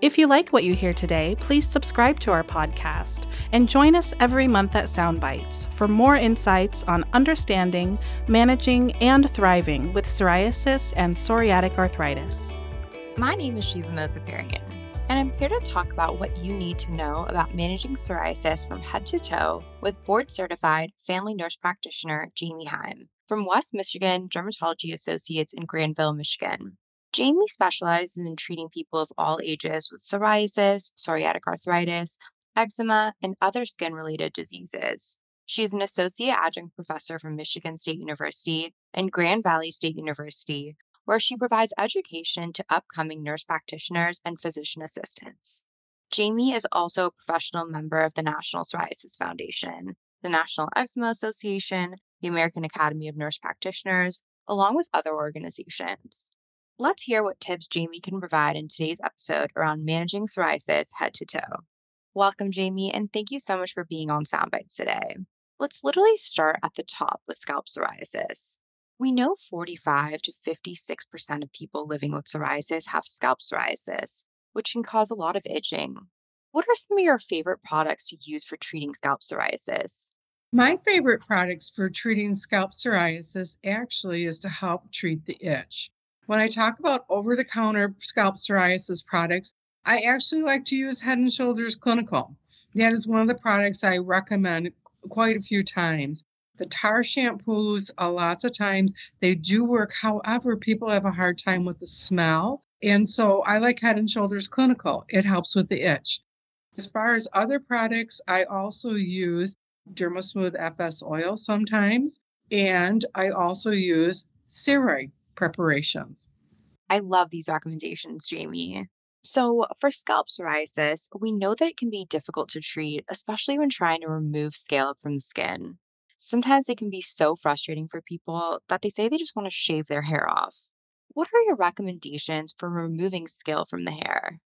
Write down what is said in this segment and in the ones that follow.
If you like what you hear today, please subscribe to our podcast and join us every month at Psound Bytes for more insights on understanding, managing, and thriving with psoriasis and psoriatic arthritis. My name is Shiva Mozafarian, and I'm here to talk about what you need to know about managing psoriasis from head to toe with board certified family nurse practitioner Jayme Heim from West Michigan Dermatology Associates in Grandville, Michigan. Jayme specializes in treating people of all ages with psoriasis, psoriatic arthritis, eczema, and other skin related diseases. She is an associate adjunct professor from Michigan State University and Grand Valley State University, where she provides education to upcoming nurse practitioners and physician assistants. Jayme is also a professional member of the National Psoriasis Foundation, the National Eczema Association, the American Academy of Nurse Practitioners, along with other organizations. Let's hear what tips Jayme can provide in today's episode around managing psoriasis head to toe. Welcome, Jayme, and thank you so much for being on Psound Bytes today. Let's literally start at the top with scalp psoriasis. We know 45 to 56% of people living with psoriasis have scalp psoriasis, which can cause a lot of itching. What are some of your favorite products to use for treating scalp psoriasis? My favorite products for treating scalp psoriasis actually is to help treat the itch. When I talk about over the counter scalp psoriasis products, I actually like to use Head and Shoulders Clinical. That is one of the products I recommend quite a few times. The tar shampoos, uh, lots of times they do work. However, people have a hard time with the smell. And so I like Head and Shoulders Clinical. It helps with the itch. As far as other products, I also use Derma-Smoothe FS oil sometimes. And I also use steroid preparations. I love these recommendations, Jayme. So, for scalp psoriasis, we know that it can be difficult to treat, especially when trying to remove scalp from the skin. Sometimes it can be so frustrating for people that they say they just want to shave their hair off. What are your recommendations for removing scale from the hair?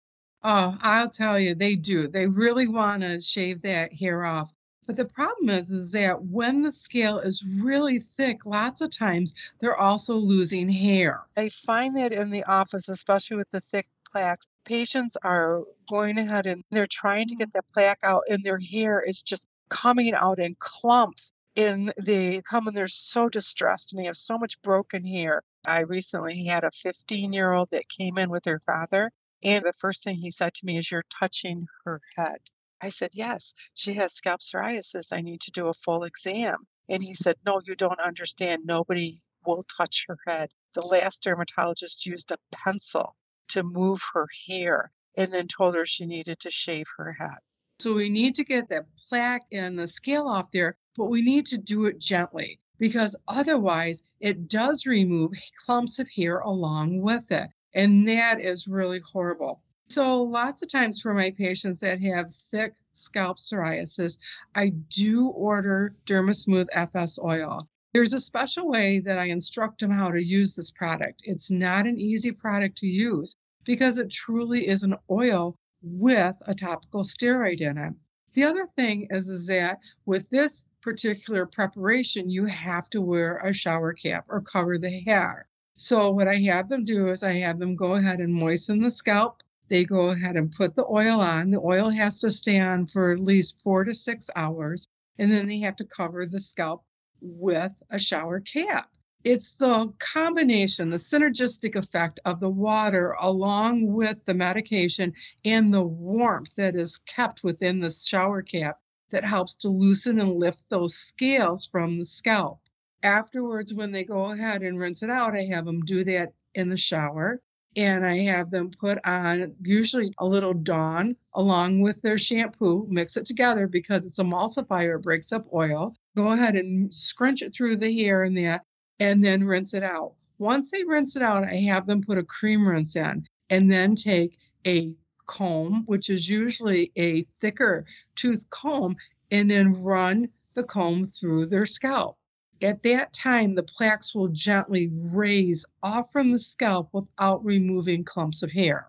Oh, I'll tell you, they do. They really want to shave that hair off. But the problem is, is that when the scale is really thick, lots of times they're also losing hair. I find that in the office, especially with the thick plaques, patients are going ahead and they're trying to get mm-hmm. that plaque out, and their hair is just coming out in clumps. And they come and they're so distressed and they have so much broken hair. I recently had a 15 year old that came in with her father, and the first thing he said to me is, You're touching her head. I said, Yes, she has scalp psoriasis. I need to do a full exam. And he said, No, you don't understand. Nobody will touch her head. The last dermatologist used a pencil to move her hair and then told her she needed to shave her head. So we need to get that plaque and the scale off there, but we need to do it gently because otherwise it does remove clumps of hair along with it. And that is really horrible. So, lots of times for my patients that have thick scalp psoriasis, I do order Derma-Smoothe FS oil. There's a special way that I instruct them how to use this product. It's not an easy product to use because it truly is an oil with a topical steroid in it. The other thing is, is that with this particular preparation, you have to wear a shower cap or cover the hair. So, what I have them do is I have them go ahead and moisten the scalp they go ahead and put the oil on. The oil has to stay on for at least four to six hours, and then they have to cover the scalp with a shower cap. It's the combination, the synergistic effect of the water along with the medication and the warmth that is kept within the shower cap that helps to loosen and lift those scales from the scalp. Afterwards, when they go ahead and rinse it out, I have them do that in the shower and I have them put on usually a little Dawn along with their shampoo, mix it together because it's emulsifier, it breaks up oil. Go ahead and scrunch it through the hair and that, and then rinse it out. Once they rinse it out, I have them put a cream rinse in and then take a comb, which is usually a thicker tooth comb, and then run the comb through their scalp. At that time, the plaques will gently raise off from the scalp without removing clumps of hair.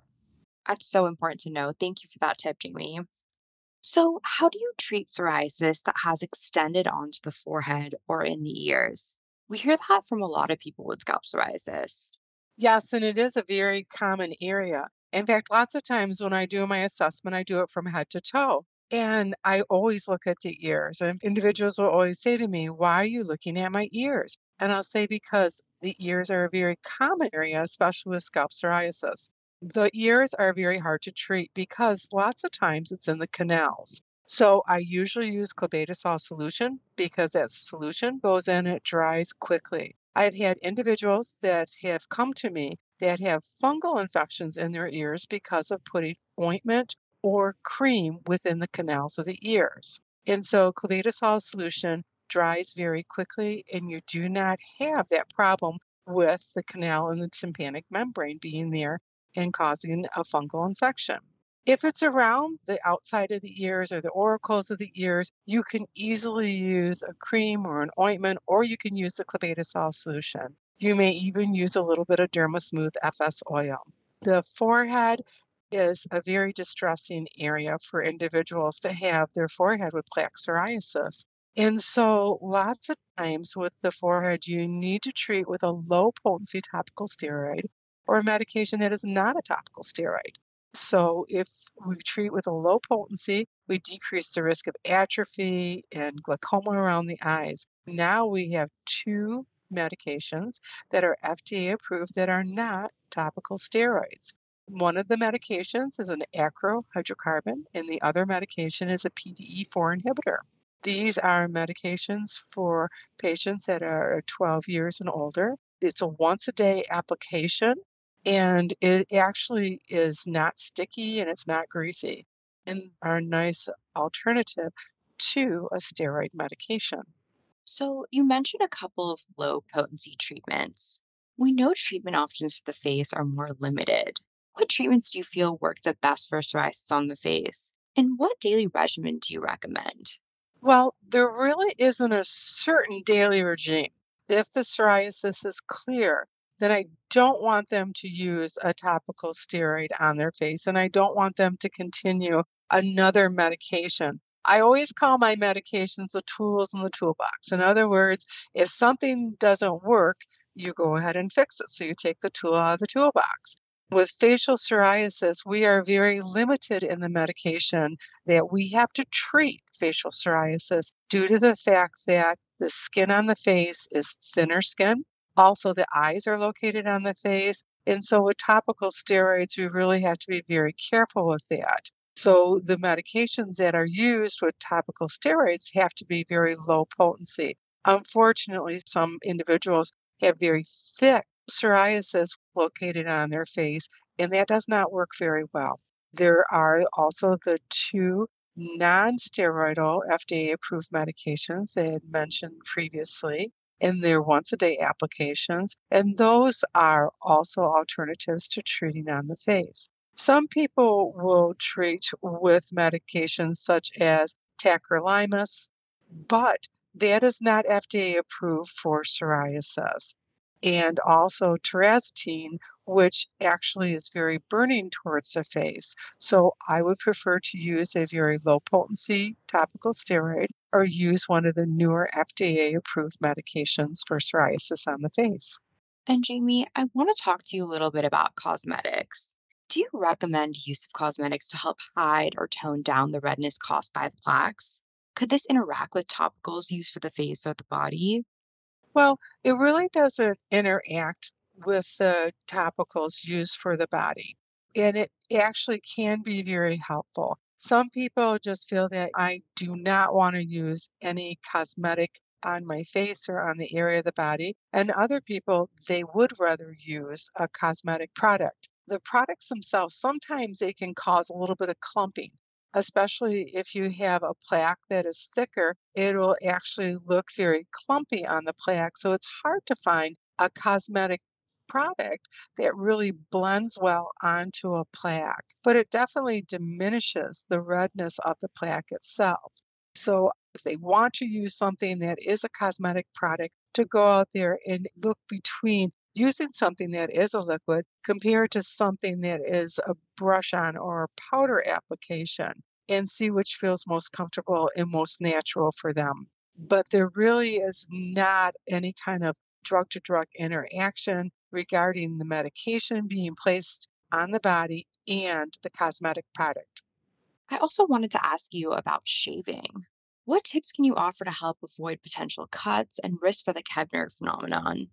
That's so important to know. Thank you for that tip, Jayme. So, how do you treat psoriasis that has extended onto the forehead or in the ears? We hear that from a lot of people with scalp psoriasis. Yes, and it is a very common area. In fact, lots of times when I do my assessment, I do it from head to toe. And I always look at the ears. And individuals will always say to me, Why are you looking at my ears? And I'll say, Because the ears are a very common area, especially with scalp psoriasis. The ears are very hard to treat because lots of times it's in the canals. So I usually use clobetasol solution because that solution goes in, it dries quickly. I've had individuals that have come to me that have fungal infections in their ears because of putting ointment or cream within the canals of the ears. And so clobetasol solution dries very quickly and you do not have that problem with the canal and the tympanic membrane being there and causing a fungal infection. If it's around the outside of the ears or the auricles of the ears, you can easily use a cream or an ointment, or you can use the clobetasol solution. You may even use a little bit of Derma-Smoothe FS oil. The forehead is a very distressing area for individuals to have their forehead with plaque psoriasis. And so, lots of times with the forehead, you need to treat with a low potency topical steroid or a medication that is not a topical steroid. So if we treat with a low potency, we decrease the risk of atrophy and glaucoma around the eyes. Now we have two medications that are FDA approved that are not topical steroids. One of the medications is an acrohydrocarbon, and the other medication is a PDE4 inhibitor. These are medications for patients that are 12 years and older. It's a once a day application and it actually is not sticky and it's not greasy and are a nice alternative to a steroid medication. So, you mentioned a couple of low potency treatments. We know treatment options for the face are more limited. What treatments do you feel work the best for psoriasis on the face? And what daily regimen do you recommend? Well, there really isn't a certain daily regime. If the psoriasis is clear, then I don't want them to use a topical steroid on their face and I don't want them to continue another medication. I always call my medications the tools in the toolbox. In other words, if something doesn't work, you go ahead and fix it. So you take the tool out of the toolbox. With facial psoriasis, we are very limited in the medication that we have to treat facial psoriasis due to the fact that the skin on the face is thinner skin. Also, the eyes are located on the face. And so, with topical steroids, we really have to be very careful with that. So, the medications that are used with topical steroids have to be very low potency. Unfortunately, some individuals have very thick psoriasis located on their face, and that does not work very well. There are also the two non steroidal FDA approved medications they had mentioned previously in their once a day applications, and those are also alternatives to treating on the face. Some people will treat with medications such as tacrolimus, but that is not FDA approved for psoriasis. And also tazarotene, which actually is very burning towards the face. So I would prefer to use a very low potency topical steroid or use one of the newer FDA approved medications for psoriasis on the face. And Jayme, I want to talk to you a little bit about cosmetics. Do you recommend use of cosmetics to help hide or tone down the redness caused by the plaques? Could this interact with topicals used for the face or the body? Well, it really doesn't interact with the topicals used for the body. And it actually can be very helpful. Some people just feel that I do not want to use any cosmetic on my face or on the area of the body. And other people, they would rather use a cosmetic product. The products themselves, sometimes they can cause a little bit of clumping, especially if you have a plaque that is thicker, it will actually look very clumpy on the plaque. So it's hard to find a cosmetic product that really blends well onto a plaque, but it definitely diminishes the redness of the plaque itself. So if they want to use something that is a cosmetic product, to go out there and look between using something that is a liquid compared to something that is a brush on or a powder application and see which feels most comfortable and most natural for them. But there really is not any kind of drug to drug interaction regarding the medication being placed on the body and the cosmetic product. I also wanted to ask you about shaving. What tips can you offer to help avoid potential cuts and risk for the Koebner phenomenon?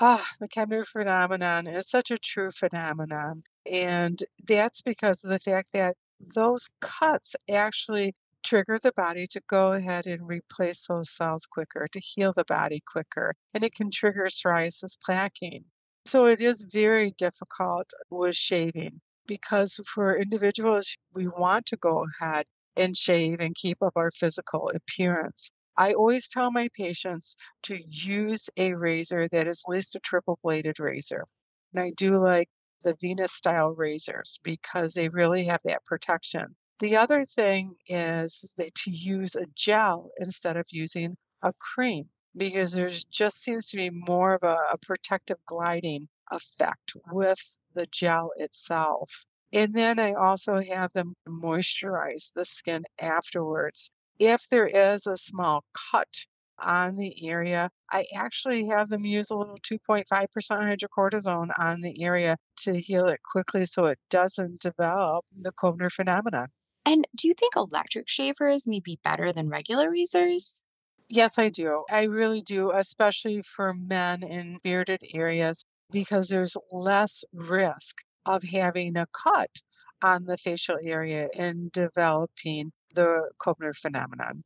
Ah, the Koebner phenomenon is such a true phenomenon. And that's because of the fact that those cuts actually trigger the body to go ahead and replace those cells quicker, to heal the body quicker, and it can trigger psoriasis plaquing. So it is very difficult with shaving because for individuals, we want to go ahead and shave and keep up our physical appearance. I always tell my patients to use a razor that is at least a triple bladed razor. And I do like the Venus style razors because they really have that protection. The other thing is that to use a gel instead of using a cream because there just seems to be more of a, a protective gliding effect with the gel itself. And then I also have them moisturize the skin afterwards. If there is a small cut on the area, I actually have them use a little 2.5% hydrocortisone on the area to heal it quickly so it doesn't develop the Koebner phenomenon. And do you think electric shavers may be better than regular razors? Yes, I do. I really do, especially for men in bearded areas, because there's less risk of having a cut on the facial area and developing the Koebner phenomenon.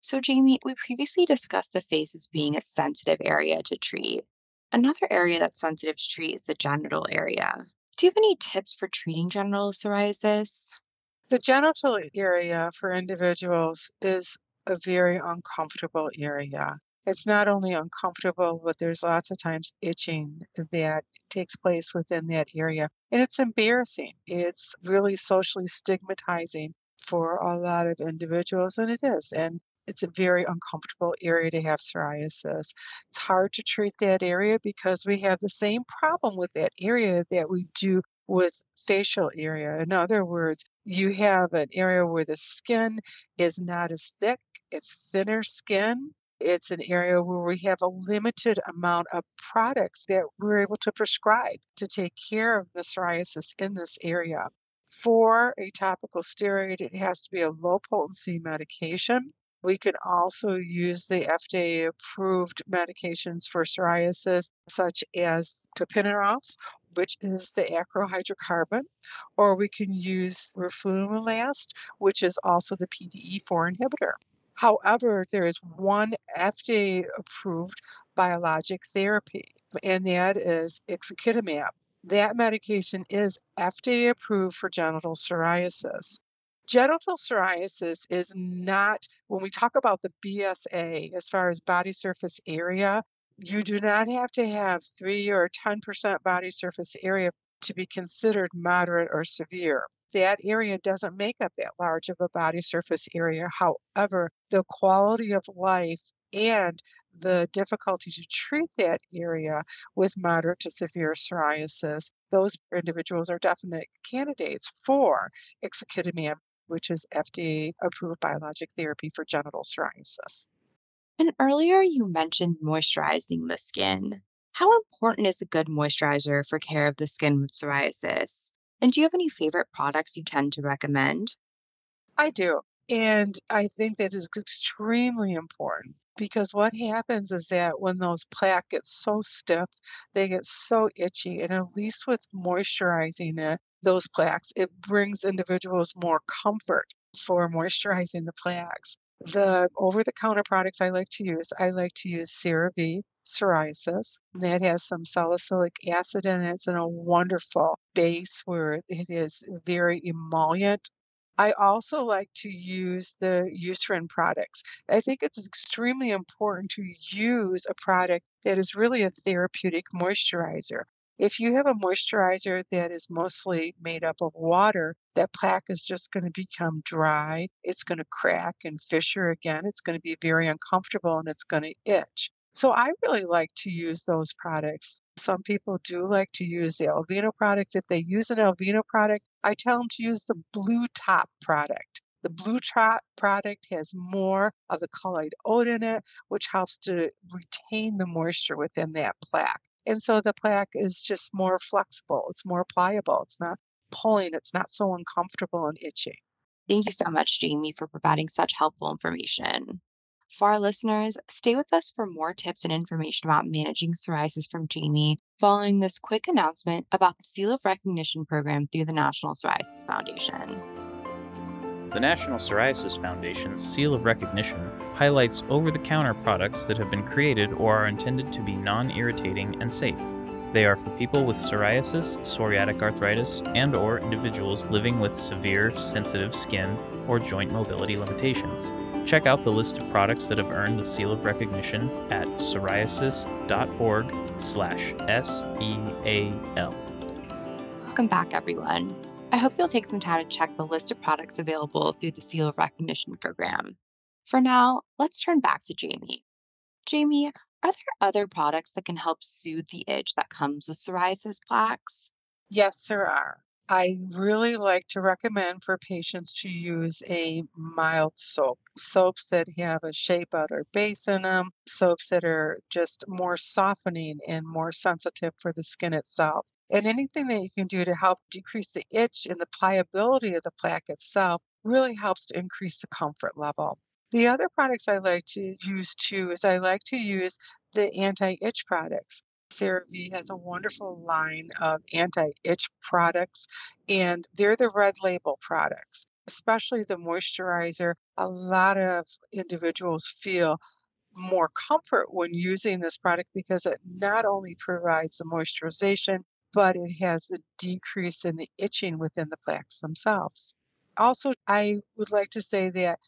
So, Jayme, we previously discussed the face as being a sensitive area to treat. Another area that's sensitive to treat is the genital area. Do you have any tips for treating genital psoriasis? The genital area for individuals is a very uncomfortable area. It's not only uncomfortable, but there's lots of times itching that takes place within that area. And it's embarrassing. It's really socially stigmatizing for a lot of individuals, and it is. And it's a very uncomfortable area to have psoriasis. It's hard to treat that area because we have the same problem with that area that we do with facial area. In other words, you have an area where the skin is not as thick, it's thinner skin. It's an area where we have a limited amount of products that we're able to prescribe to take care of the psoriasis in this area. For a topical steroid, it has to be a low potency medication. We can also use the FDA approved medications for psoriasis, such as tapinarof, which is the acrohydrocarbon, or we can use roflumilast, which is also the PDE4 inhibitor. However, there is one FDA approved biologic therapy, and that is ixekizumab. That medication is FDA approved for genital psoriasis. Genital psoriasis is not, when we talk about the BSA, as far as body surface area, you do not have to have 3 or 10% body surface area to be considered moderate or severe. That area doesn't make up that large of a body surface area. However, the quality of life and the difficulty to treat that area with moderate to severe psoriasis, those individuals are definite candidates for ixekizumab which is FDA approved biologic therapy for genital psoriasis. And earlier you mentioned moisturizing the skin. How important is a good moisturizer for care of the skin with psoriasis? And do you have any favorite products you tend to recommend? I do. And I think that is extremely important because what happens is that when those plaque get so stiff, they get so itchy. And at least with moisturizing it, those plaques, it brings individuals more comfort for moisturizing the plaques. The over the counter products I like to use, I like to use CeraVe psoriasis. That has some salicylic acid in it. It's in a wonderful base where it is very emollient I also like to use the Eucerin products. I think it's extremely important to use a product that is really a therapeutic moisturizer. If you have a moisturizer that is mostly made up of water, that plaque is just going to become dry. It's going to crack and fissure again. It's going to be very uncomfortable and it's going to itch. So I really like to use those products. Some people do like to use the Aveeno products. If they use an Aveeno product, I tell them to use the Blue Top product. The Blue Top product has more of the colloid oat in it, which helps to retain the moisture within that plaque. And so the plaque is just more flexible, it's more pliable, it's not pulling, it's not so uncomfortable and itchy. Thank you so much, Jayme, for providing such helpful information. For our listeners, stay with us for more tips and information about managing psoriasis from Jayme following this quick announcement about the Seal of Recognition program through the National Psoriasis Foundation. The National Psoriasis Foundation's Seal of Recognition highlights over the counter products that have been created or are intended to be non irritating and safe. They are for people with psoriasis, psoriatic arthritis, and or individuals living with severe sensitive skin or joint mobility limitations. Check out the list of products that have earned the seal of recognition at psoriasis.org slash S-E-A-L. Welcome back, everyone. I hope you'll take some time to check the list of products available through the Seal of Recognition program. For now, let's turn back to Jayme. Jayme, are there other products that can help soothe the itch that comes with psoriasis plaques? Yes, there are. I really like to recommend for patients to use a mild soap. Soaps that have a shea butter base in them, soaps that are just more softening and more sensitive for the skin itself. And anything that you can do to help decrease the itch and the pliability of the plaque itself really helps to increase the comfort level. The other products I like to use too is I like to use the anti-itch products. CeraVe has a wonderful line of anti-itch products, and they're the red label products. Especially the moisturizer, a lot of individuals feel more comfort when using this product because it not only provides the moisturization, but it has the decrease in the itching within the plaques themselves. Also, I would like to say that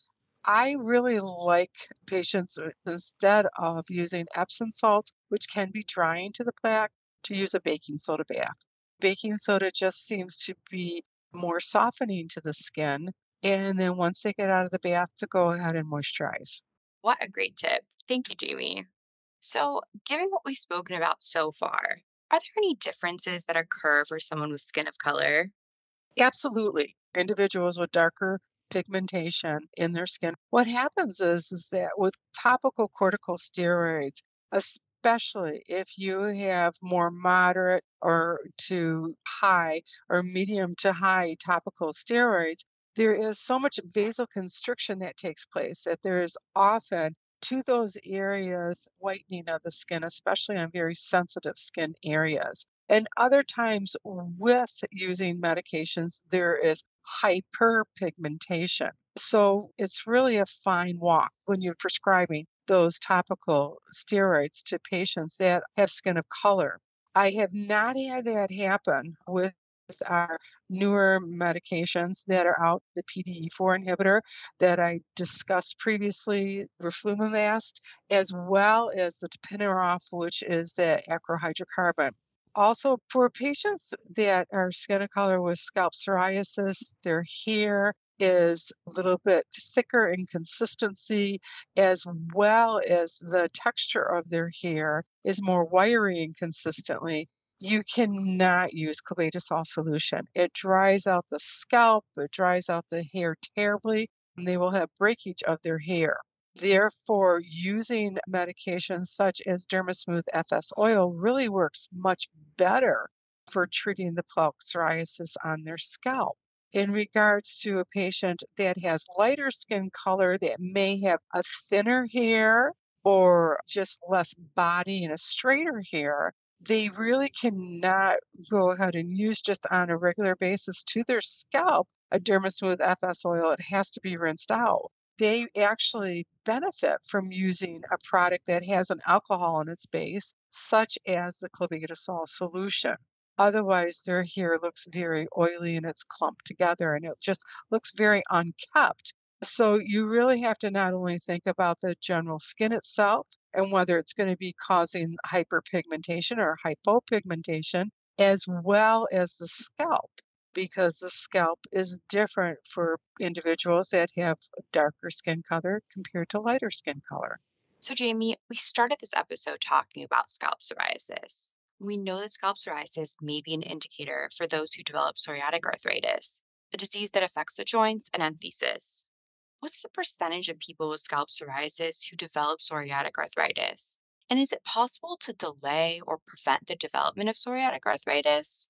I really like patients uh, instead of using Epsom salt, which can be drying to the plaque, to use a baking soda bath. Baking soda just seems to be more softening to the skin. And then once they get out of the bath, to go ahead and moisturize. What a great tip. Thank you, Jayme. So, given what we've spoken about so far, are there any differences that occur for someone with skin of color? Absolutely. Individuals with darker pigmentation in their skin. What happens is, is that with topical corticosteroids, especially if you have more moderate or to high or medium to high topical steroids, there is so much vasoconstriction that takes place that there is often to those areas whitening of the skin, especially on very sensitive skin areas. And other times with using medications, there is hyperpigmentation. So it's really a fine walk when you're prescribing those topical steroids to patients that have skin of color. I have not had that happen with our newer medications that are out, the PDE4 inhibitor that I discussed previously, roflumilast, as well as the tapinarof, which is the acrohydrocarbon. Also, for patients that are skin color with scalp psoriasis, their hair is a little bit thicker in consistency, as well as the texture of their hair is more wiry and consistently. You cannot use clobetasol solution. It dries out the scalp, it dries out the hair terribly, and they will have breakage of their hair. Therefore, using medications such as Derma-Smoothe FS oil really works much better for treating the plaque psoriasis on their scalp. In regards to a patient that has lighter skin color that may have a thinner hair or just less body and a straighter hair, they really cannot go ahead and use just on a regular basis to their scalp a Derma-Smoothe FS oil. It has to be rinsed out they actually benefit from using a product that has an alcohol in its base, such as the clobetasol solution. Otherwise, their hair looks very oily and it's clumped together and it just looks very unkept. So, you really have to not only think about the general skin itself and whether it's going to be causing hyperpigmentation or hypopigmentation, as well as the scalp because the scalp is different for individuals that have darker skin color compared to lighter skin color. So, Jayme, we started this episode talking about scalp psoriasis. We know that scalp psoriasis may be an indicator for those who develop psoriatic arthritis, a disease that affects the joints and entheses. What's the percentage of people with scalp psoriasis who develop psoriatic arthritis? And is it possible to delay or prevent the development of psoriatic arthritis?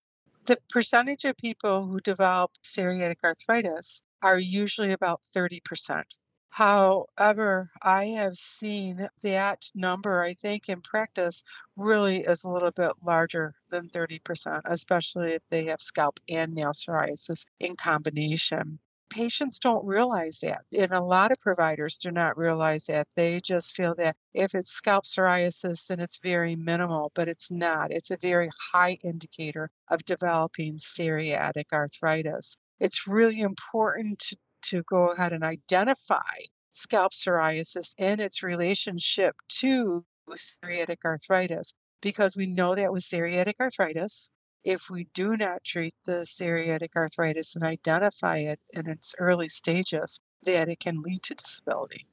The percentage of people who develop psoriatic arthritis are usually about 30%. However, I have seen that number, I think, in practice really is a little bit larger than 30%, especially if they have scalp and nail psoriasis in combination. Patients don't realize that, and a lot of providers do not realize that. They just feel that if it's scalp psoriasis, then it's very minimal, but it's not. It's a very high indicator of developing psoriatic arthritis. It's really important to to go ahead and identify scalp psoriasis and its relationship to psoriatic arthritis because we know that with psoriatic arthritis, if we do not treat the psoriatic arthritis and identify it in its early stages, that it can lead to disability.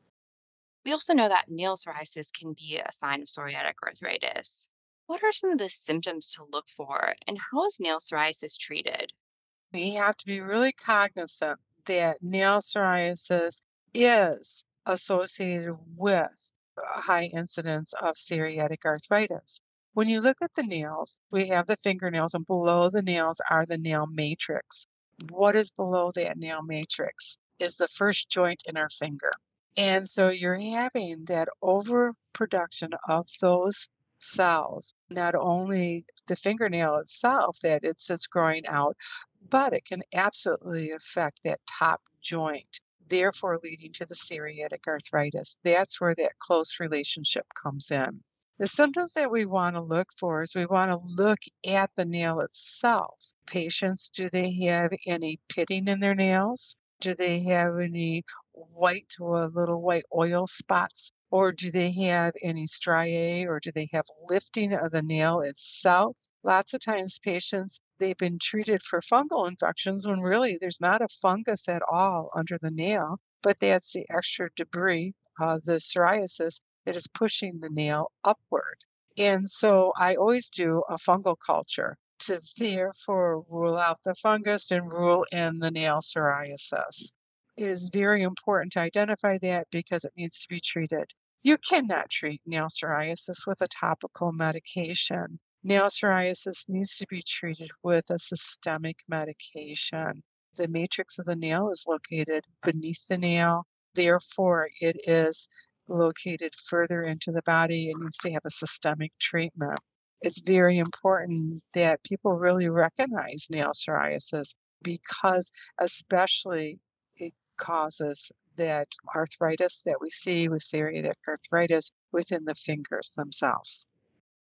We also know that nail psoriasis can be a sign of psoriatic arthritis. What are some of the symptoms to look for, and how is nail psoriasis treated? We have to be really cognizant that nail psoriasis is associated with a high incidence of psoriatic arthritis. When you look at the nails, we have the fingernails, and below the nails are the nail matrix. What is below that nail matrix is the first joint in our finger. And so you're having that overproduction of those cells, not only the fingernail itself that it's, it's growing out, but it can absolutely affect that top joint, therefore leading to the psoriatic arthritis. That's where that close relationship comes in. The symptoms that we want to look for is we want to look at the nail itself. Patients, do they have any pitting in their nails? Do they have any white or little white oil spots? Or do they have any striae or do they have lifting of the nail itself? Lots of times patients, they've been treated for fungal infections when really there's not a fungus at all under the nail, but that's the extra debris, uh, the psoriasis that is pushing the nail upward. And so I always do a fungal culture to therefore rule out the fungus and rule in the nail psoriasis. It is very important to identify that because it needs to be treated. You cannot treat nail psoriasis with a topical medication. Nail psoriasis needs to be treated with a systemic medication. The matrix of the nail is located beneath the nail. Therefore, it is located further into the body and needs to have a systemic treatment. It's very important that people really recognize nail psoriasis because, especially, it causes that arthritis that we see with psoriatic arthritis within the fingers themselves.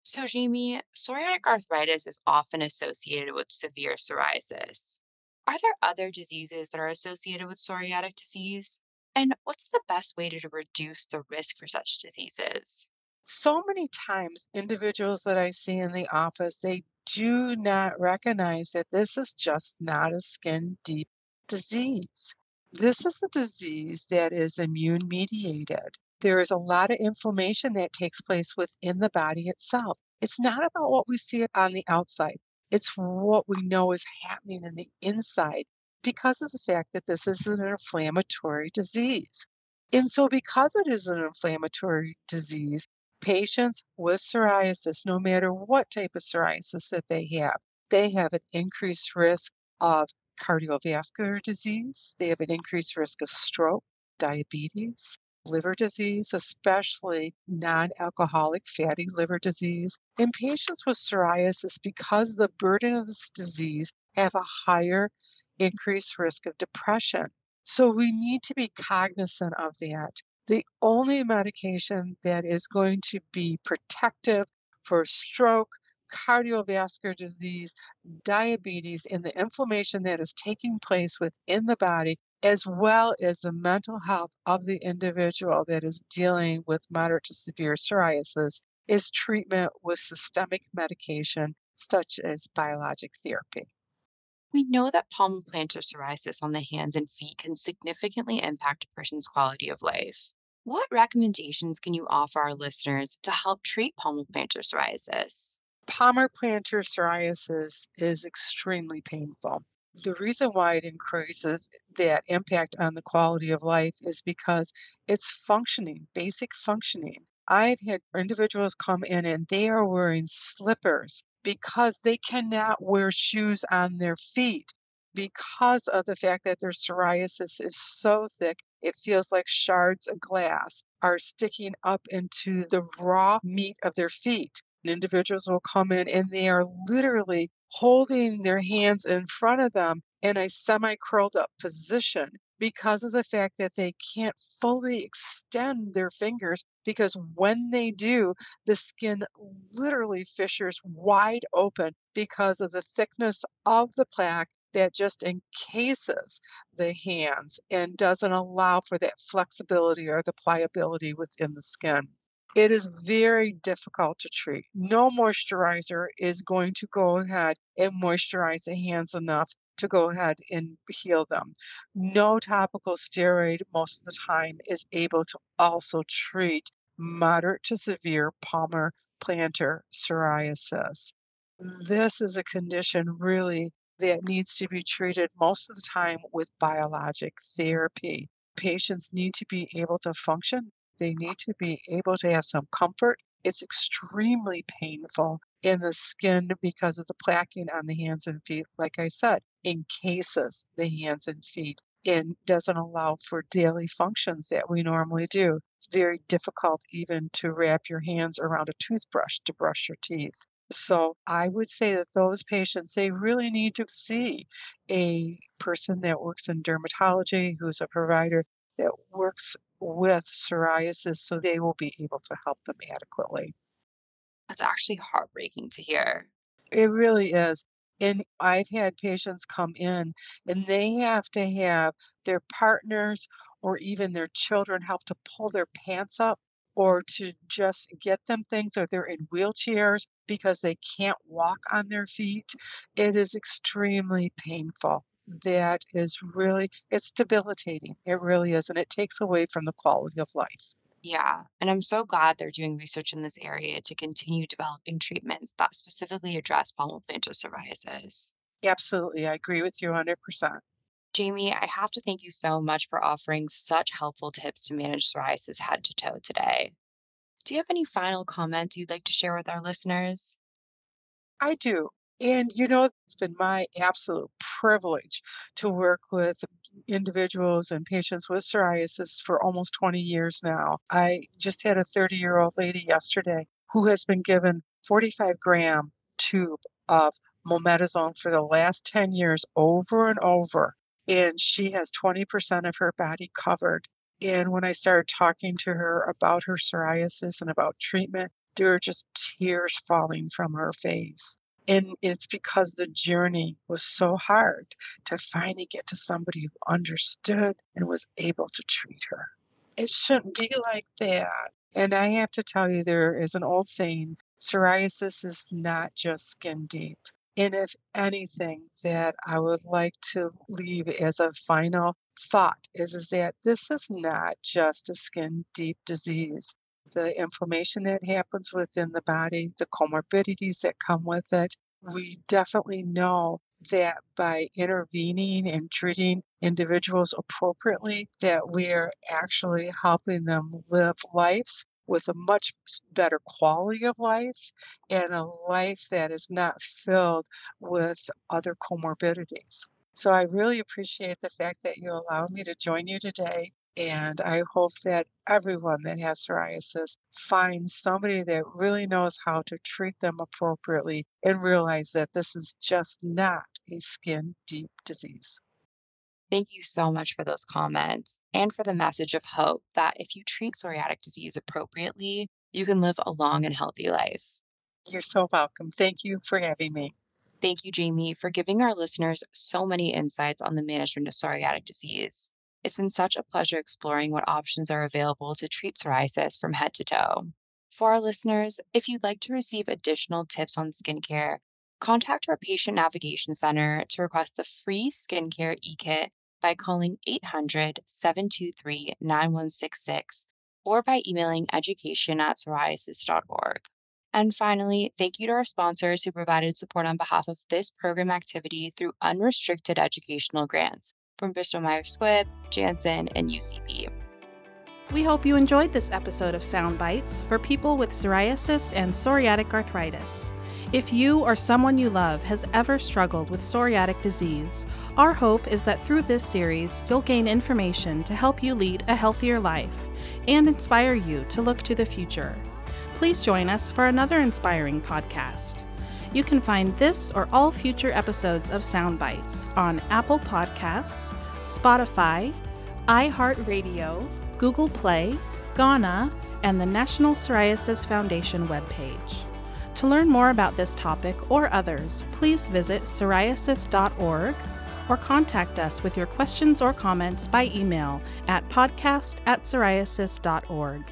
So, Jayme, psoriatic arthritis is often associated with severe psoriasis. Are there other diseases that are associated with psoriatic disease? And what's the best way to reduce the risk for such diseases? So many times, individuals that I see in the office, they do not recognize that this is just not a skin deep disease. This is a disease that is immune mediated. There is a lot of inflammation that takes place within the body itself. It's not about what we see on the outside, it's what we know is happening in the inside because of the fact that this is an inflammatory disease. And so, because it is an inflammatory disease, patients with psoriasis, no matter what type of psoriasis that they have, they have an increased risk of cardiovascular disease. They have an increased risk of stroke, diabetes, liver disease, especially non alcoholic fatty liver disease. And patients with psoriasis, because the burden of this disease, have a higher increased risk of depression. So we need to be cognizant of that. The only medication that is going to be protective for stroke, cardiovascular disease, diabetes, and the inflammation that is taking place within the body, as well as the mental health of the individual that is dealing with moderate to severe psoriasis, is treatment with systemic medication such as biologic therapy. We know that palmoplantar psoriasis on the hands and feet can significantly impact a person's quality of life. What recommendations can you offer our listeners to help treat palmoplantar psoriasis? Palmar plantar psoriasis is extremely painful. The reason why it increases that impact on the quality of life is because it's functioning, basic functioning. I've had individuals come in and they are wearing slippers because they cannot wear shoes on their feet because of the fact that their psoriasis is so thick, it feels like shards of glass are sticking up into the raw meat of their feet. And individuals will come in and they are literally holding their hands in front of them in a semi curled up position because of the fact that they can't fully extend their fingers because when they do, the skin literally fissures wide open because of the thickness of the plaque that just encases the hands and doesn't allow for that flexibility or the pliability within the skin. It is very difficult to treat. No moisturizer is going to go ahead and moisturize the hands enough to go ahead and heal them. No topical steroid most of the time is able to also treat moderate to severe palmar plantar psoriasis. This is a condition really that needs to be treated most of the time with biologic therapy. Patients need to be able to function, they need to be able to have some comfort. It's extremely painful in the skin because of the plaquing on the hands and feet, like I said, encases the hands and feet and doesn't allow for daily functions that we normally do. It's very difficult even to wrap your hands around a toothbrush to brush your teeth. So I would say that those patients, they really need to see a person that works in dermatology, who's a provider that works with psoriasis, so they will be able to help them adequately. That's actually heartbreaking to hear. It really is. And I've had patients come in and they have to have their partners or even their children help to pull their pants up or to just get them things or they're in wheelchairs because they can't walk on their feet. It is extremely painful. That is really, it's debilitating. It really is. And it takes away from the quality of life. Yeah, and I'm so glad they're doing research in this area to continue developing treatments that specifically address palmoplantar psoriasis. Absolutely. I agree with you 100%. Jayme, I have to thank you so much for offering such helpful tips to manage psoriasis head to toe today. Do you have any final comments you'd like to share with our listeners? I do. And you know, it's been my absolute privilege to work with individuals and patients with psoriasis for almost 20 years now. I just had a 30 year old lady yesterday who has been given 45 gram tube of mometasone for the last 10 years over and over and she has 20% of her body covered. And when I started talking to her about her psoriasis and about treatment, there were just tears falling from her face. And it's because the journey was so hard to finally get to somebody who understood and was able to treat her. It shouldn't be like that. And I have to tell you, there is an old saying psoriasis is not just skin deep. And if anything that I would like to leave as a final thought is, is that this is not just a skin deep disease. The inflammation that happens within the body, the comorbidities that come with it, we definitely know that by intervening and treating individuals appropriately that we are actually helping them live lives with a much better quality of life and a life that is not filled with other comorbidities. So I really appreciate the fact that you allowed me to join you today. And I hope that everyone that has psoriasis finds somebody that really knows how to treat them appropriately and realize that this is just not a skin deep disease. Thank you so much for those comments and for the message of hope that if you treat psoriatic disease appropriately, you can live a long and healthy life. You're so welcome. Thank you for having me. Thank you, Jayme, for giving our listeners so many insights on the management of psoriatic disease. It's been such a pleasure exploring what options are available to treat psoriasis from head to toe. For our listeners, if you'd like to receive additional tips on skincare, contact our Patient Navigation Center to request the free skincare e kit by calling 800 723 9166 or by emailing education at psoriasis.org. And finally, thank you to our sponsors who provided support on behalf of this program activity through unrestricted educational grants from Bristol Myers Squibb, Janssen, and UCB. We hope you enjoyed this episode of Psound Bytes for people with psoriasis and psoriatic arthritis. If you or someone you love has ever struggled with psoriatic disease, our hope is that through this series, you'll gain information to help you lead a healthier life and inspire you to look to the future please join us for another inspiring podcast. You can find this or all future episodes of Psound Bytes on Apple Podcasts, Spotify, iHeartRadio, Google Play, Ghana, and the National Psoriasis Foundation webpage. To learn more about this topic or others, please visit psoriasis.org or contact us with your questions or comments by email at podcast at psoriasis.org.